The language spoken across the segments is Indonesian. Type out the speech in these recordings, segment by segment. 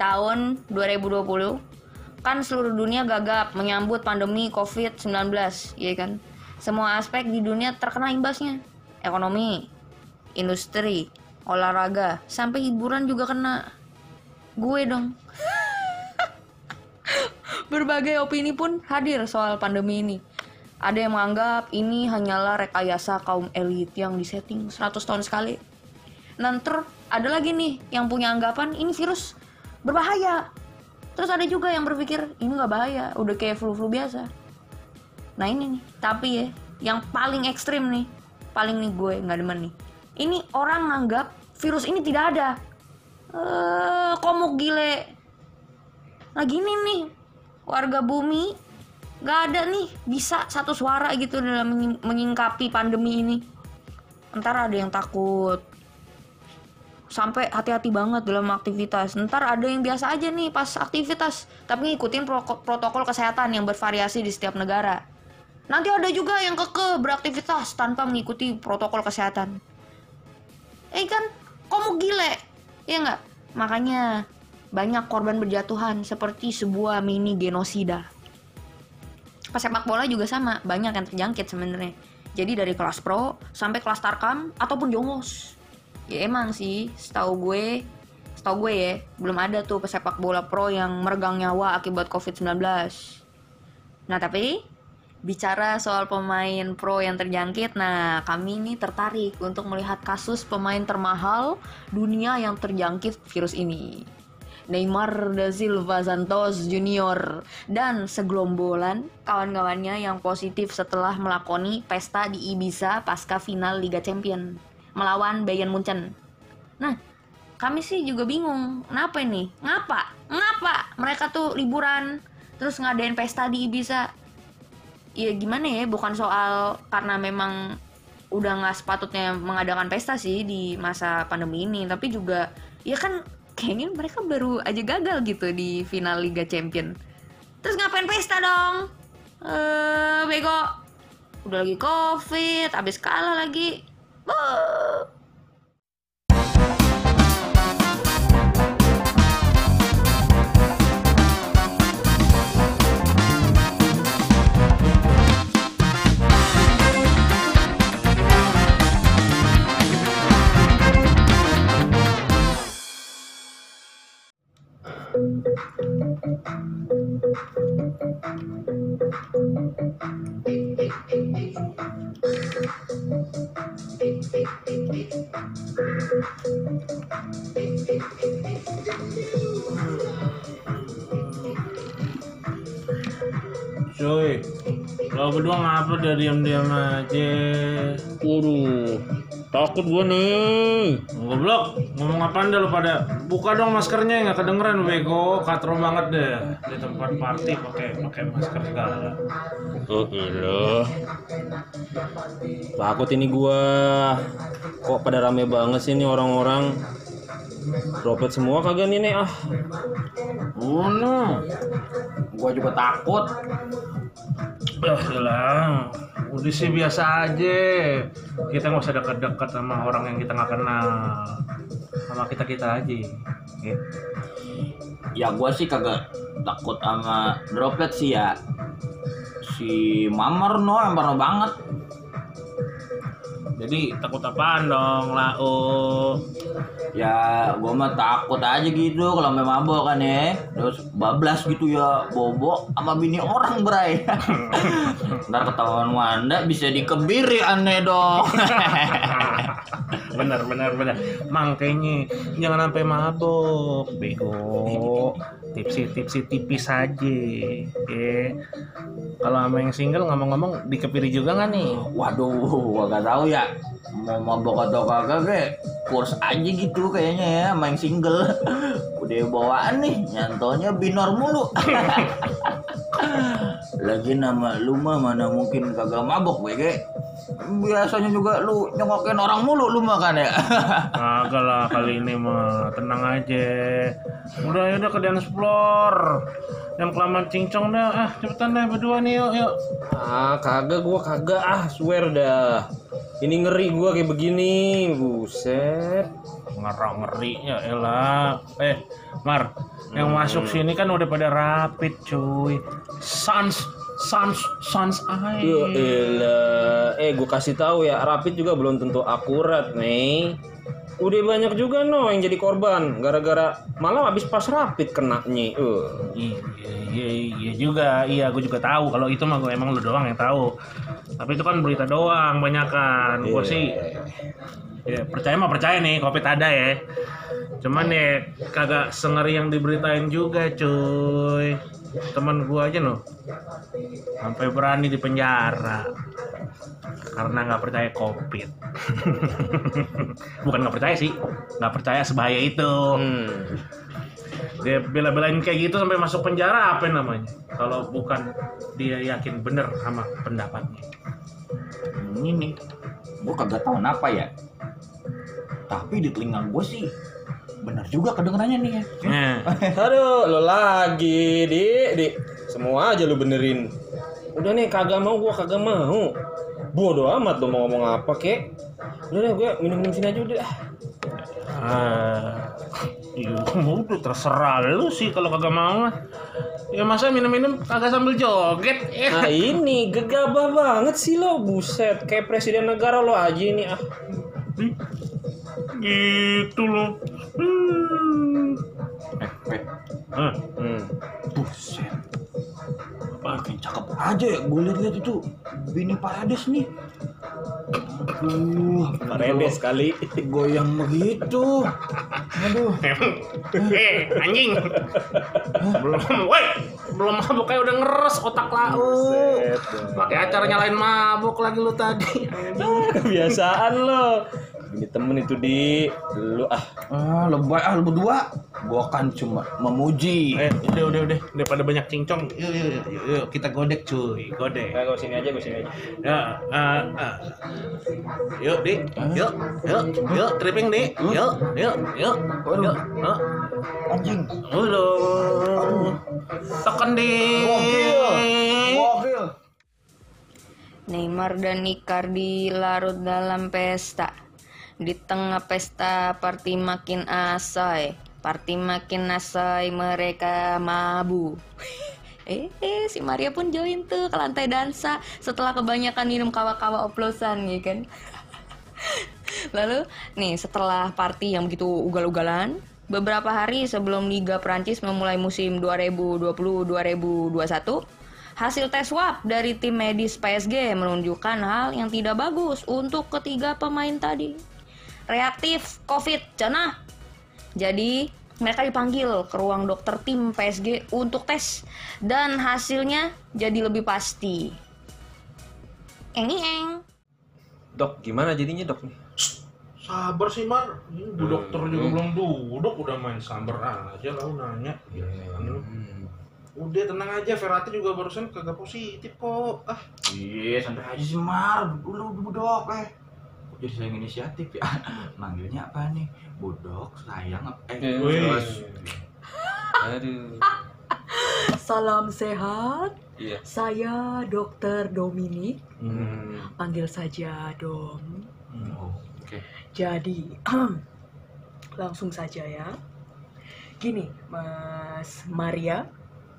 tahun 2020 kan seluruh dunia gagap menyambut pandemi COVID-19, ya kan? Semua aspek di dunia terkena imbasnya. Ekonomi, industri, olahraga, sampai hiburan juga kena. Gue dong. Berbagai opini pun hadir soal pandemi ini. Ada yang menganggap ini hanyalah rekayasa kaum elit yang disetting 100 tahun sekali. Dan ter ada lagi nih yang punya anggapan ini virus berbahaya. Terus ada juga yang berpikir ini nggak bahaya, udah kayak flu-flu biasa. Nah ini nih, tapi ya yang paling ekstrim nih, paling nih gue nggak demen nih. Ini orang nganggap virus ini tidak ada. Eh, komuk gile. Nah gini nih, warga bumi nggak ada nih bisa satu suara gitu dalam menying- menyingkapi pandemi ini. Ntar ada yang takut, sampai hati-hati banget dalam aktivitas. Ntar ada yang biasa aja nih pas aktivitas, tapi ngikutin pro- protokol kesehatan yang bervariasi di setiap negara. Nanti ada juga yang keke beraktivitas tanpa mengikuti protokol kesehatan. Eh kan, kamu gile, ya nggak? Makanya banyak korban berjatuhan seperti sebuah mini genosida. Pas sepak bola juga sama, banyak yang terjangkit sebenarnya. Jadi dari kelas pro sampai kelas tarkam ataupun jongos. Ya emang sih, setahu gue, setahu gue ya, belum ada tuh pesepak bola pro yang meregang nyawa akibat COVID-19. Nah tapi, bicara soal pemain pro yang terjangkit, nah kami ini tertarik untuk melihat kasus pemain termahal dunia yang terjangkit virus ini. Neymar da Silva Santos Junior dan segelombolan kawan-kawannya yang positif setelah melakoni pesta di Ibiza pasca final Liga Champion melawan Bayern Munchen. Nah, kami sih juga bingung, kenapa ini? Ngapa? Ngapa mereka tuh liburan terus ngadain pesta di Ibiza? Ya gimana ya, bukan soal karena memang udah nggak sepatutnya mengadakan pesta sih di masa pandemi ini, tapi juga ya kan kayaknya mereka baru aja gagal gitu di final Liga Champion. Terus ngapain pesta dong? Eh, bego. Udah lagi covid, abis kalah lagi. あ。Cuy, lo berdua ngapa udah diam-diam aja? Waduh, takut gua nih. Goblok, ngomong apaan deh lo pada? Buka dong maskernya nggak kedengeran bego, katro banget deh di tempat party pakai pakai masker segala. Oh iya. Takut ini gua. Kok pada rame banget sih ini orang-orang. Droplet semua kagak nih nih ah. Oh no, Gua juga takut. ah lah, udah sih biasa aja. Kita nggak usah dekat-dekat sama orang yang kita nggak kenal, sama kita kita aja. Ya. Ya gua sih kagak takut sama droplet sih ya. Si Mamar no parah banget. Jadi takut apaan dong, lau? Ya gua mah takut aja gitu kalau sampai mabok kan ya. Terus bablas gitu ya bobo sama bini orang bray. Ntar ketahuan Wanda bisa dikebiri aneh dong. bener bener bener makanya jangan sampai mabok bego tipsi tipsi tipis aja ya kalau sama yang single ngomong-ngomong dikepiri juga nggak nih Waduh, gua gak tahu ya. Mau mabok atau kagak kayak kurs aja gitu kayaknya ya main single. Udah bawaan nih, nyantonya binor mulu. Lagi nama lu mah mana mungkin kagak mabok bege. Biasanya juga lu nyengokin orang mulu lu makan ya. Kagak lah kali ini mah tenang aja. Udah ya udah ke dance floor. Yang kelamaan cincong dah. Ah cepetan deh berdua nih yuk yuk. Ah, kagak gua kagak ah, swear dah. Ini ngeri gua kayak begini. Buset. Ngerok ngeri ya elah. Eh Mar, yang masuk sini kan udah pada rapid cuy. Sans sans sans elah. Eh, gua kasih tahu ya, rapid juga belum tentu akurat, nih. Udah banyak juga no yang jadi korban gara-gara malah habis pas rapid kena nih. Uh. Iya, iya, iya juga, iya gue juga tahu kalau itu mah gue emang lu doang yang tahu. Tapi itu kan berita doang, banyak kan. Gue sih ya, percaya mah percaya nih, covid ada ya. Cuman ya kagak sengeri yang diberitain juga, cuy. Temen gue aja noh, sampai berani di penjara. Karena nggak percaya covid. Bukan nggak percaya sih, nggak percaya sebahaya itu. Hmm. dia bela-belain kayak gitu sampai masuk penjara apa namanya? Kalau bukan dia yakin bener sama pendapatnya. Ini. Nih, gua kagak tahu kenapa ya. Tapi di telinga gue sih benar juga kedengarannya nih ya. nah, Aduh, lo lagi, Di, Di. Semua aja lu benerin. Udah nih, kagak mau gua kagak mau. Bodoh amat lo mau ngomong apa, kek. Udah deh, gue minum-minum sini aja udah. ah, iya udah terserah lu sih kalau kagak mau mah. ya masa minum-minum kagak sambil joget eh Nah ini gegabah banget sih lo, buset. Kayak presiden negara lo aja ini ah. gitu loh eh, Ah, Hmm. buset. Makin cakep aja ya, gue liat-liat itu bini Parades nih. Aduh, Paredes kali. goyang begitu. Aduh, eh anjing belum woi belum mabuk kayak udah ngeres otak lau Buset. pakai acara nyalain mabuk lagi lu tadi Kebiasaan lo. Ini temen itu di lu ah. ah lebay ah lu berdua. Gua kan cuma memuji. Eh, udah, udah, udah. Daripada banyak cincong, yuk, yuk, yuk, yuk, yuk. kita godek cuy, godek. Nah, gue sini aja, gue sini aja. Ya, ah, ah. Yuk, di, yuk, yuk, yuk, tripping di, yuk, yuk, yuk, yuk, yuk. Anjing. Aduh, tekan di. Neymar dan Icardi larut dalam pesta. Di tengah pesta, party makin asai. Party makin asai, mereka mabu. eh, eh, si Maria pun join tuh ke lantai dansa setelah kebanyakan minum kawa-kawa oplosan, ya kan? Lalu, nih setelah party yang begitu ugal-ugalan, beberapa hari sebelum Liga Prancis memulai musim 2020-2021, hasil tes swab dari tim medis PSG menunjukkan hal yang tidak bagus untuk ketiga pemain tadi. Reaktif COVID, Cana. Jadi, mereka dipanggil ke ruang dokter tim PSG untuk tes dan hasilnya jadi lebih pasti. Eng eng. Dok, gimana jadinya dok nih? Sabar sih, Mar. Ini Bu dokter juga belum duduk, udah main sambar aja kau nanya. Ya, lu. Udah tenang aja, Ferrati juga barusan kagak positif kok. Ah, Iya, santai aja sih Mar. Dulu budok eh. Jadi sayang inisiatif ya? Manggilnya apa nih? Budok, sayang apa? Eh, Eh, terus. Aduh. Salam sehat, Iya. saya Dokter Dominik, Hmm. panggil saja Dom. Oh, oke. Jadi, langsung saja ya. Gini, Mas Maria.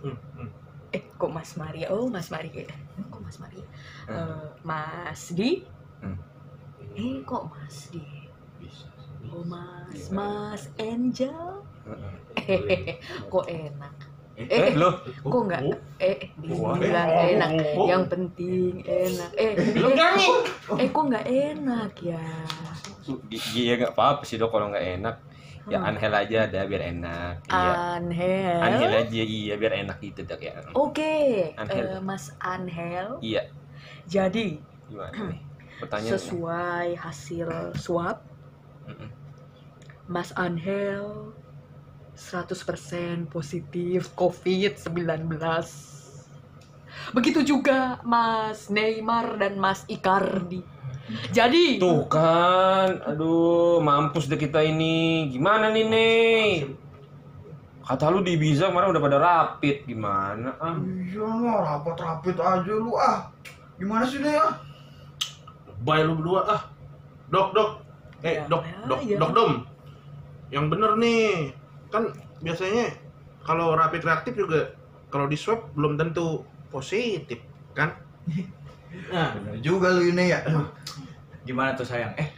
Hmm, hmm. Eh, kok Mas Maria? Oh, Mas Maria. Kok Mas Maria? Eh, mas Di. Eh, kok Mas Di? Bisa. Oh, Mas, Gimana? Mas Angel. Kok enak? Eh, Eh, lo Oh, kok enggak? oh. Eh, bilang eh, enak. oh, oh. Yang penting enak. Eh, Lu eh, eh, kok enggak enak ya? Iya nggak apa-apa sih dok kalau nggak enak. Ya Hmm. Anhel aja ada biar enak. Iya. Anhel. Anhel aja iya biar enak gitu dok ya. Oke, Anhel. eh, Mas Anhel. Iya. Jadi Gimana nih? Pertanyaan. sesuai hasil swab, Mm-mm. Mas Anhel 100% positif COVID-19. Begitu juga Mas Neymar dan Mas Icardi. Jadi, Tuh kan, aduh, mampus deh kita ini. Gimana nih, nih? Kata lu di Ibiza kemarin udah pada rapid, gimana? Ah, Iya mah rapat-rapit aja lu ah. Gimana sih deh ya? Bye lu berdua ah. Dok, dok. Eh, Ya, dok, ya, dok, ya. dok dom. Yang bener nih. Kan biasanya kalau rapid reaktif juga kalau di swab belum tentu positif, kan? Nah, bener juga lu ini ya. Gimana tuh sayang? Eh,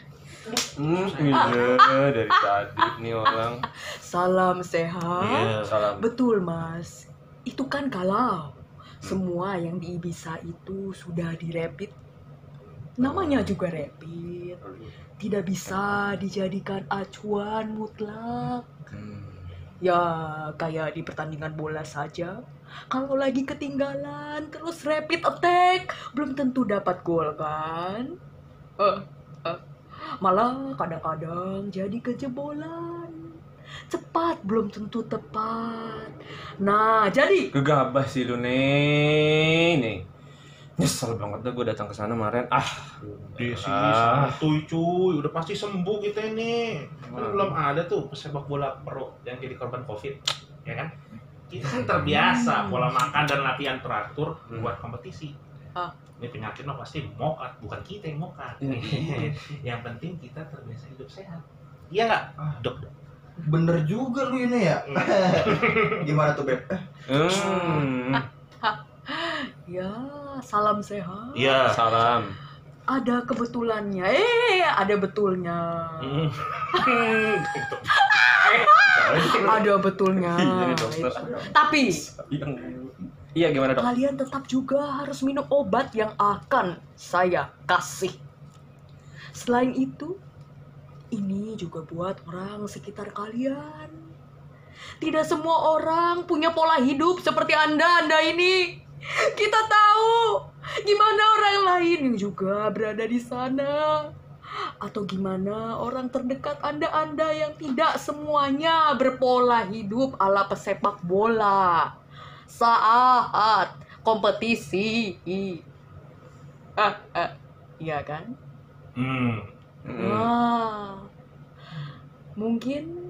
hmm, iya, dari tadi nih orang. salam sehat. Iya. Salam. Betul, Mas. Itu kan kalau semua yang di Ibiza itu sudah direpit. Namanya juga rapid. Tidak bisa dijadikan acuan mutlak. Hmm. Ya, kayak di pertandingan bola saja. Kalau lagi ketinggalan, terus rapid attack, belum tentu dapat gol kan? Eh, eh. Malah kadang-kadang jadi kejebolan. Cepat belum tentu tepat. Nah, jadi Gegabah sih lu nih, nih. Nyesel banget dah gue datang ke sana kemarin. Ah, Di sini Ah. santuy cuy, udah pasti sembuh kita ini. Kan Hmm. belum ada tuh pesepak bola pro yang jadi korban covid, ya kan? Kita kan terbiasa pola makan dan latihan teratur Hmm. buat kompetisi. Ah. Ini penyakit mah pasti mokat, bukan kita yang mokat. Hmm. yang penting kita terbiasa hidup sehat. Iya nggak, Ah. dok? dok? Bener juga lu ini ya. Gimana tuh Beb? Hmm. Ya salam sehat. Iya. Salam. Ada kebetulannya. Eh, ada betulnya. Hmm. Ada betulnya. Iya, dokter. Tapi Yang- Iya gimana dok? kalian tetap juga harus minum obat yang akan saya kasih. Selain itu, ini juga buat orang sekitar kalian. Tidak semua orang punya pola hidup seperti Anda, Anda ini. Kita tahu gimana orang lain yang juga berada di sana. Atau gimana orang terdekat Anda-Anda yang tidak semuanya berpola hidup ala pesepak bola saat kompetisi. Ah, ah, iya kan? Hmm. Hmm. Nah, mungkin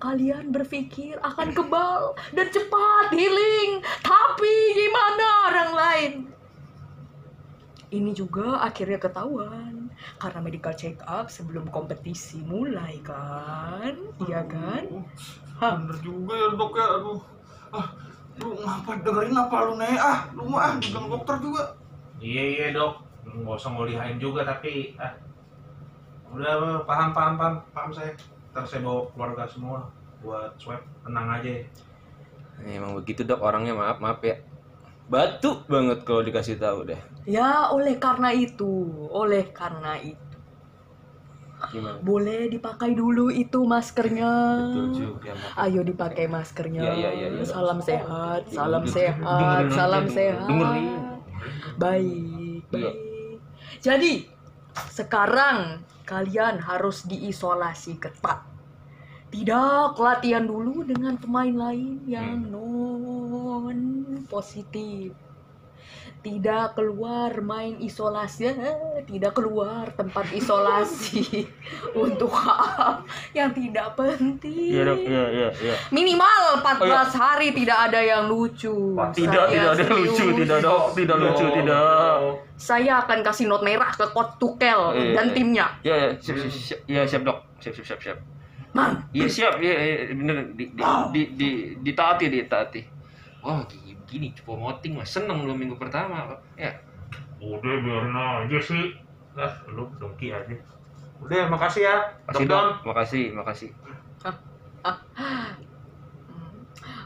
kalian berpikir akan kebal dan cepat healing, tapi gimana orang lain? Ini juga akhirnya ketahuan karena medical check up sebelum kompetisi mulai kan, iya kan? Hah. bener juga ya dok ya. Aduh. Ah, lu ngapa dengerin apa lu nih? Ah, lu mah ah, dokter juga. Iya iya dok, nggak usah ngolihain juga tapi ah udah paham paham paham paham saya. Ntar saya bawa keluarga semua buat swab tenang aja. Emang begitu dok orangnya maaf maaf ya. Batu banget kalau dikasih tahu deh. Ya, oleh karena itu, oleh karena itu, Gimana? boleh dipakai dulu itu maskernya. Betul juga. Ayo dipakai maskernya. Iya, iya, iya, iya. Salam sehat, salam Dengerin, sehat, dengerin salam sehat. dengerin. Baik, Iya. baik. Jadi, sekarang kalian harus diisolasi ketat. Tidak latihan dulu dengan pemain lain yang non positif. Tidak keluar main isolasi, eh, tidak keluar tempat isolasi untuk hal yang tidak penting. Iya dok, iya iya iya. Minimal 14 Oh, iya. hari tidak ada yang lucu. Tidak Saya tidak ada serius. lucu tidak dok, tidak lucu tidak. Saya akan kasih not merah ke Coach Tukel Iya, dan iya. timnya. Ya ya siap siap siap, ya, siap dok, siap siap siap siap. Man, Iya siap, iya iya, bener di di di, di ditaati ditaati. Wah gini, gini promoting mah seneng lu minggu pertama ya. Udah biarin aja sih. Ah, lu dongki aja. Udah, makasih ya. Makasih Dok, Dom. makasih makasih.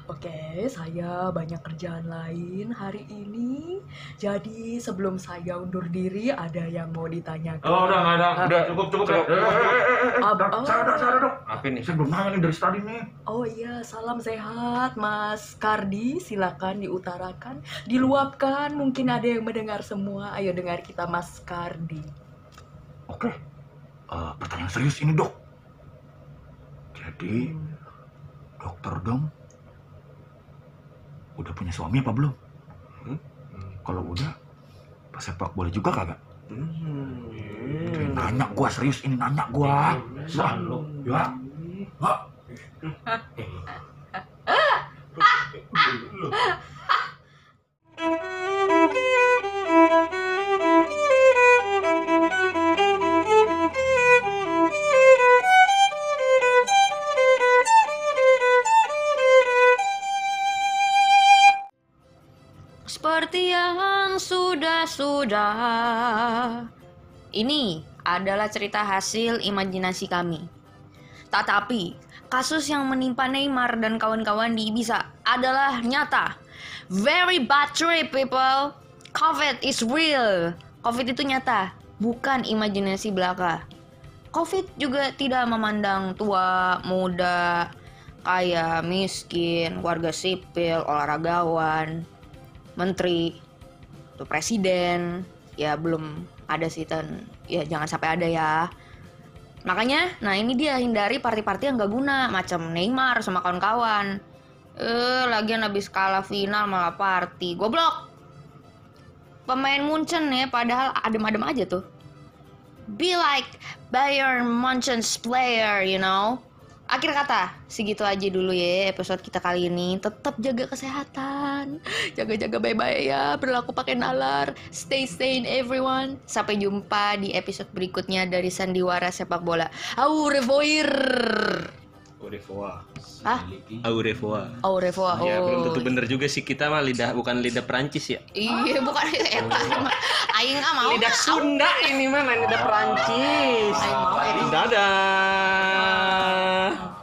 Oke, saya banyak kerjaan lain hari ini. Jadi sebelum saya undur diri, ada yang mau ditanyakan. Oh, udah nggak ada. Ah, Udah cukup cukup. Cukup. Eh, eh, eh, eh, eh. Oh. saya dok, saya dok. Apa nih? Saya belum nanya nih dari tadi nih. Oh iya, salam sehat Mas Kardi. Silakan diutarakan, diluapkan. Mungkin ada yang mendengar semua. Ayo dengar kita Mas Kardi. Oke. Eh, pertanyaan serius ini dok. Jadi dokter dong udah punya suami apa belum? Hmm? Kalau udah, pesepak boleh juga kagak? Hmm. Nanya gua serius ini nanya gua. Selalu. Ya. Hah? Yang sudah-sudah. Ini adalah cerita hasil imajinasi kami. Tetapi, kasus yang menimpa Neymar dan kawan-kawan di Ibiza adalah nyata. Very bad trip, people. COVID is real. COVID itu nyata, bukan imajinasi belaka. COVID juga tidak memandang tua, muda, kaya, miskin, warga sipil, olahragawan, menteri, tuh presiden, ya belum ada sih dan ya jangan sampai ada ya. Makanya, nah ini dia hindari party-party yang gak guna, macam Neymar sama kawan-kawan. Eh, lagian habis kalah final malah party, goblok. Pemain Munchen ya, padahal adem-adem aja tuh. Be like Bayern Munchen's player, you know. Akhir kata, segitu aja dulu ya episode kita kali ini. Tetap jaga kesehatan, jaga-jaga baik-baik ya, berlaku pakai nalar. Stay sane everyone. Sampai jumpa di episode berikutnya dari Sandiwara Sepak Bola. Au revoir. Au revoir. Hah? Au revoir. Au revoir. Ya belum Oh. tentu bener juga sih kita mah lidah bukan lidah Perancis ya. Iya, bukan eta. Aing nggak mau. Lidah Sunda ini mah lidah Perancis. Aing mau. Dadah.